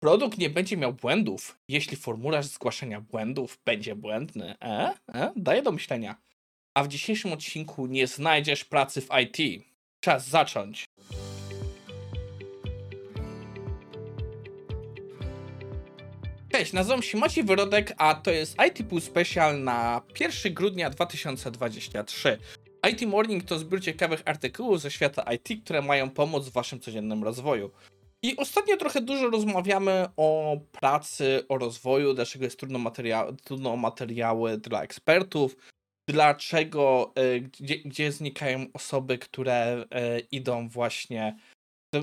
Produkt nie będzie miał błędów, jeśli formularz zgłaszania błędów będzie błędny. E? E? Daje do myślenia. A w dzisiejszym odcinku nie znajdziesz pracy w IT. Czas zacząć. Cześć, nazywam się Maciej Wyrodek, a to jest IT Pool Special na 1 grudnia 2023. IT Morning to zbiór ciekawych artykułów ze świata IT, które mają pomóc w waszym codziennym rozwoju. I ostatnio trochę dużo rozmawiamy o pracy, o rozwoju, dlaczego jest trudno, materia- trudno materiały dla ekspertów, dlaczego, e, gdzie, gdzie znikają osoby, które e, idą właśnie,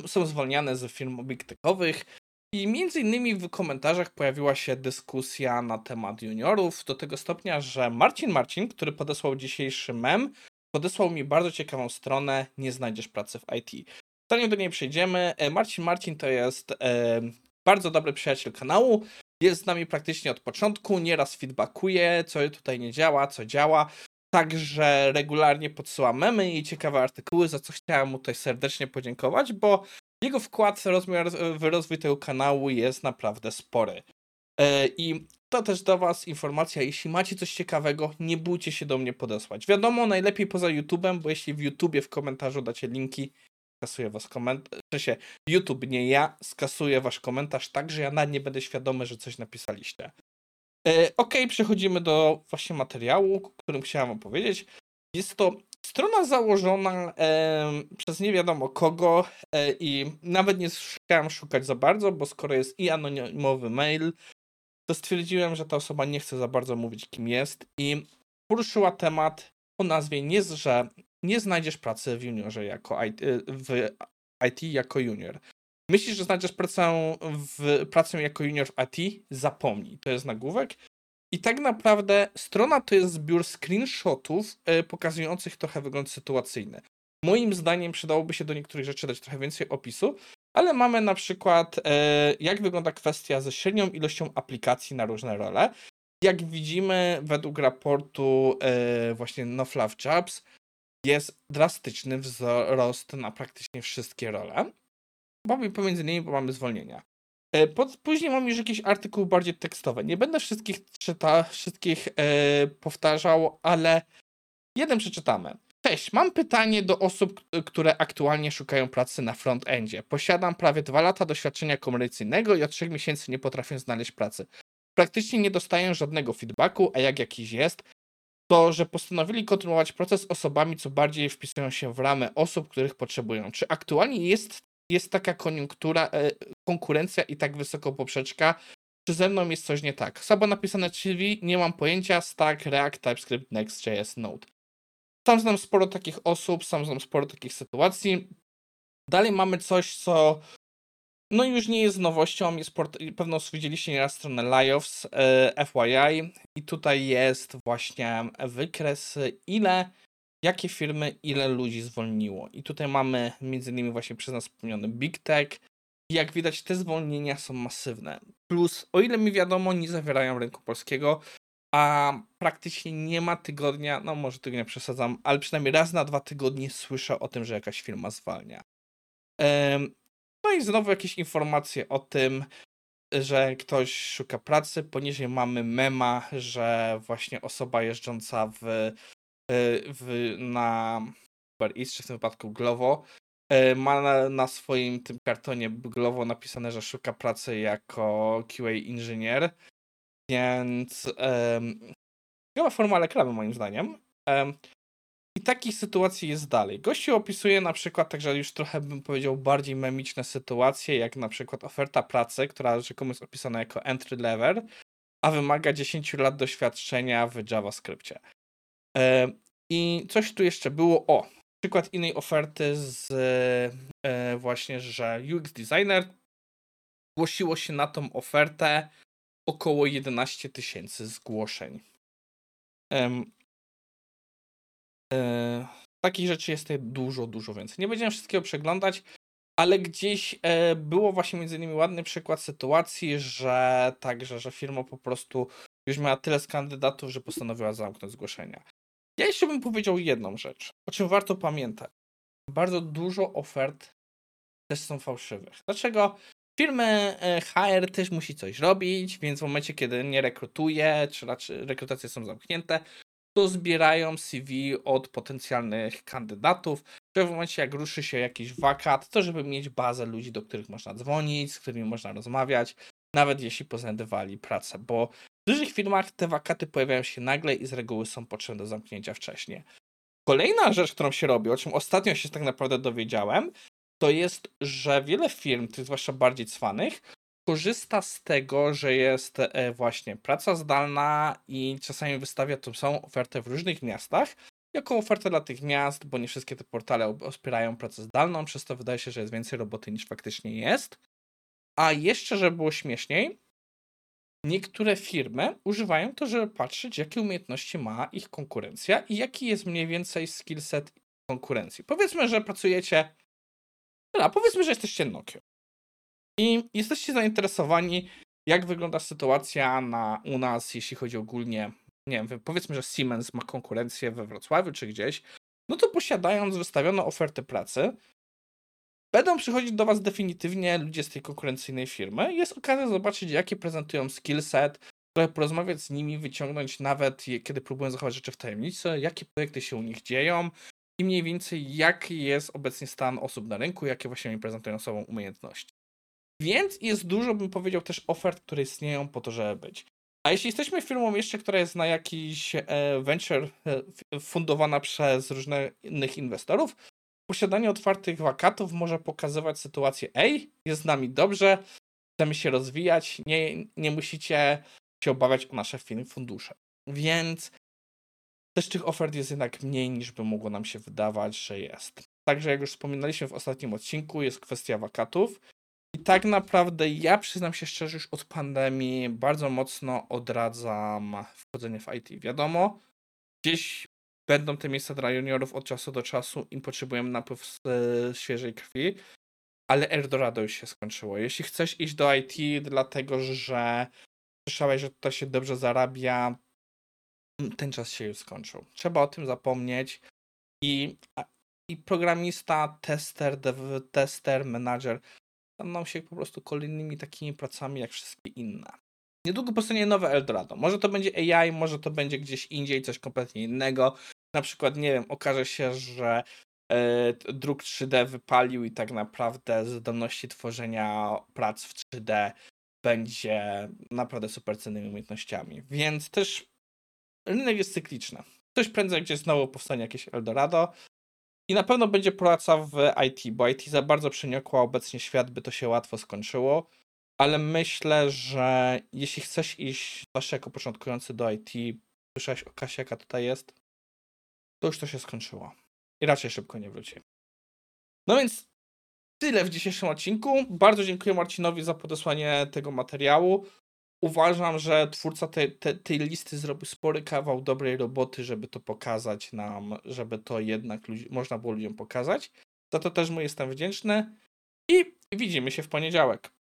są zwolniane ze firm big techowych. I między innymi w komentarzach pojawiła się dyskusja na temat juniorów, do tego stopnia, że Marcin Marcin, który podesłał dzisiejszy mem, podesłał mi bardzo ciekawą stronę Nie znajdziesz pracy w IT. Zanim do niej przejdziemy, e, Marcin Marcin to jest e, bardzo dobry przyjaciel kanału. Jest z nami praktycznie od początku, nieraz feedbackuje, co tutaj nie działa, co działa. Także regularnie podsyła memy i ciekawe artykuły, za co chciałem mu tutaj serdecznie podziękować, bo jego wkład rozmiar, w rozwój tego kanału jest naprawdę spory. E, I to też do Was informacja, jeśli macie coś ciekawego, nie bójcie się do mnie podesłać. Wiadomo, najlepiej poza YouTube'em, bo jeśli w YouTubie w komentarzu dacie linki, skasuję Was komentarz, w sensie YouTube, nie ja, skasuję Wasz komentarz tak, że ja nawet nie będę świadomy, że coś napisaliście. E, ok, przechodzimy do właśnie materiału, o którym chciałem Wam powiedzieć. Jest to strona założona przez nie wiadomo kogo e, i nawet nie chciałem szukać za bardzo, bo skoro jest i anonimowy mail, to stwierdziłem, że ta osoba nie chce za bardzo mówić kim jest i poruszyła temat o nazwie nie, że nie znajdziesz pracy w juniorze jako IT, w IT jako junior. Myślisz, że znajdziesz pracę, w, pracę jako junior w IT? Zapomnij. To jest nagłówek. I tak naprawdę strona to jest zbiór screenshotów e, pokazujących trochę wygląd sytuacyjny. Moim zdaniem przydałoby się do niektórych rzeczy dać trochę więcej opisu, ale mamy na przykład e, jak wygląda kwestia ze średnią ilością aplikacji na różne role. Jak widzimy według raportu e, właśnie No Fluff Jobs jest drastyczny wzrost na praktycznie wszystkie role. Mamy pomiędzy innymi, bo mamy zwolnienia. E, później mam już jakieś artykuły bardziej tekstowe. Nie będę wszystkich czyta, wszystkich e, powtarzał, ale jeden przeczytamy. Cześć, mam pytanie do osób, które aktualnie szukają pracy na front-endzie. Posiadam prawie dwa lata doświadczenia komercyjnego i od trzech miesięcy nie potrafię znaleźć pracy. Praktycznie nie dostaję żadnego feedbacku, a jak jakiś jest, to że postanowili kontynuować proces osobami, co bardziej wpisują się w ramę osób, których potrzebują. Czy aktualnie jest, jest taka koniunktura, e, konkurencja i tak wysoko poprzeczka? Czy ze mną jest coś nie tak? Słabo napisane CV, nie mam pojęcia, Stack, React, TypeScript, Next.js, Node. Sam znam sporo takich osób, sam znam sporo takich sytuacji. Dalej mamy coś, co no już nie jest nowością, jest port- pewno widzieliście nieraz stronę Layoffs e, FYI i tutaj jest właśnie wykres ile, jakie firmy, ile ludzi zwolniło. I tutaj mamy między innymi właśnie przez nas wspomniany Big Tech. I jak widać te zwolnienia są masywne. Plus, o ile mi wiadomo, nie zawierają rynku polskiego, a praktycznie nie ma tygodnia, no może tygodnia przesadzam, ale przynajmniej raz na dwa tygodnie słyszę o tym, że jakaś firma zwalnia. No i znowu jakieś informacje o tym, że ktoś szuka pracy. Poniżej mamy mema, że właśnie osoba jeżdżąca w, e, w, na Uber Eats, czy w tym wypadku Glovo, e, ma na, na, swoim tym kartonie Glovo napisane, że szuka pracy jako QA inżynier. Więc um, forma reklamy moim zdaniem. Um, i takich sytuacji jest dalej. Gościu opisuje na przykład, także już trochę bym powiedział, bardziej memiczne sytuacje, jak na przykład oferta pracy, która rzekomo jest opisana jako entry level, a wymaga 10 lat doświadczenia w JavaScriptie. E, I coś tu jeszcze było. O, przykład innej oferty z e, właśnie, że UX designer zgłosiło się na tą ofertę około 11 tysięcy zgłoszeń. E, takich rzeczy jest tutaj dużo, dużo więcej. Nie będziemy wszystkiego przeglądać, ale gdzieś e, było właśnie między innymi ładny przykład sytuacji, że także, że firma po prostu już miała tyle z kandydatów, że postanowiła zamknąć zgłoszenia. Ja jeszcze bym powiedział jedną rzecz, o czym warto pamiętać. Bardzo dużo ofert też są fałszywych. Dlaczego? Firmy e, HR też musi coś robić, więc w momencie, kiedy nie rekrutuje, czy raczej rekrutacje są zamknięte, to zbierają CV od potencjalnych kandydatów, w momencie jak ruszy się jakiś wakat, to żeby mieć bazę ludzi, do których można dzwonić, z którymi można rozmawiać, nawet jeśli poznajdywali pracę, bo w dużych firmach te wakaty pojawiają się nagle i z reguły są potrzebne do zamknięcia wcześniej. Kolejna rzecz, którą się robi, o czym ostatnio się tak naprawdę dowiedziałem, to jest, że wiele firm, tych zwłaszcza bardziej cwanych, korzysta z tego, że jest e, właśnie praca zdalna i czasami wystawia tą samą ofertę w różnych miastach, jako ofertę dla tych miast, bo nie wszystkie te portale wspierają pracę zdalną, przez to wydaje się, że jest więcej roboty niż faktycznie jest. A jeszcze, żeby było śmieszniej, niektóre firmy używają to, żeby patrzeć, jakie umiejętności ma ich konkurencja i jaki jest mniej więcej skillset konkurencji. Powiedzmy, że pracujecie, powiedzmy, że jesteście Nokia i jesteście zainteresowani, jak wygląda sytuacja na, u nas, jeśli chodzi ogólnie, nie wiem, powiedzmy, że Siemens ma konkurencję we Wrocławiu czy gdzieś, no to posiadając wystawioną ofertę pracy, będą przychodzić do Was definitywnie ludzie z tej konkurencyjnej firmy. Jest okazja zobaczyć, jakie prezentują skillset, trochę porozmawiać z nimi, wyciągnąć nawet, kiedy próbują zachować rzeczy w tajemnicy, jakie projekty się u nich dzieją i mniej więcej jaki jest obecnie stan osób na rynku, jakie właśnie oni prezentują sobą umiejętności. Więc jest dużo, bym powiedział, też ofert, które istnieją po to, żeby być. A jeśli jesteśmy firmą jeszcze, która jest na jakiś e, venture e, fundowana przez różnych inwestorów, posiadanie otwartych wakatów może pokazywać sytuację, ej, jest z nami dobrze, chcemy się rozwijać, nie, nie musicie się obawiać o nasze fundusze. Więc też tych ofert jest jednak mniej niż by mogło nam się wydawać, że jest. Także jak już wspominaliśmy w ostatnim odcinku, jest kwestia wakatów. I tak naprawdę ja przyznam się szczerze, już od pandemii bardzo mocno odradzam wchodzenie w IT. Wiadomo, gdzieś będą te miejsca dla juniorów od czasu do czasu i potrzebujemy napływ świeżej krwi, ale Eldorado już się skończyło. Jeśli chcesz iść do IT, dlatego że słyszałeś, że tutaj się dobrze zarabia, ten czas się już skończył. Trzeba o tym zapomnieć i, i programista, tester, dev, tester, menadżer staną się po prostu kolejnymi takimi pracami jak wszystkie inne. Niedługo powstanie nowe Eldorado. Może to będzie AI, może to będzie gdzieś indziej coś kompletnie innego. Na przykład, nie wiem, okaże się, że e, druk 3D wypalił i tak naprawdę zdolności tworzenia prac w 3D będzie naprawdę super cennymi umiejętnościami. Więc też rynek jest cykliczny. Coś prędzej, gdzie znowu powstanie jakieś Eldorado, i na pewno będzie praca w IT, bo IT za bardzo przeniokła obecnie świat, by to się łatwo skończyło. Ale myślę, że jeśli chcesz iść, zwłaszcza jako początkujący do IT, słyszałeś o Kasie, jaka tutaj jest, to już to się skończyło. I raczej szybko nie wróci. No więc tyle w dzisiejszym odcinku. Bardzo dziękuję Marcinowi za podesłanie tego materiału uważam, że twórca tej, tej, tej listy zrobił spory kawał dobrej roboty, żeby to pokazać nam, żeby to jednak ludzi, można było ludziom pokazać. Za to też mu jestem wdzięczny i widzimy się w poniedziałek.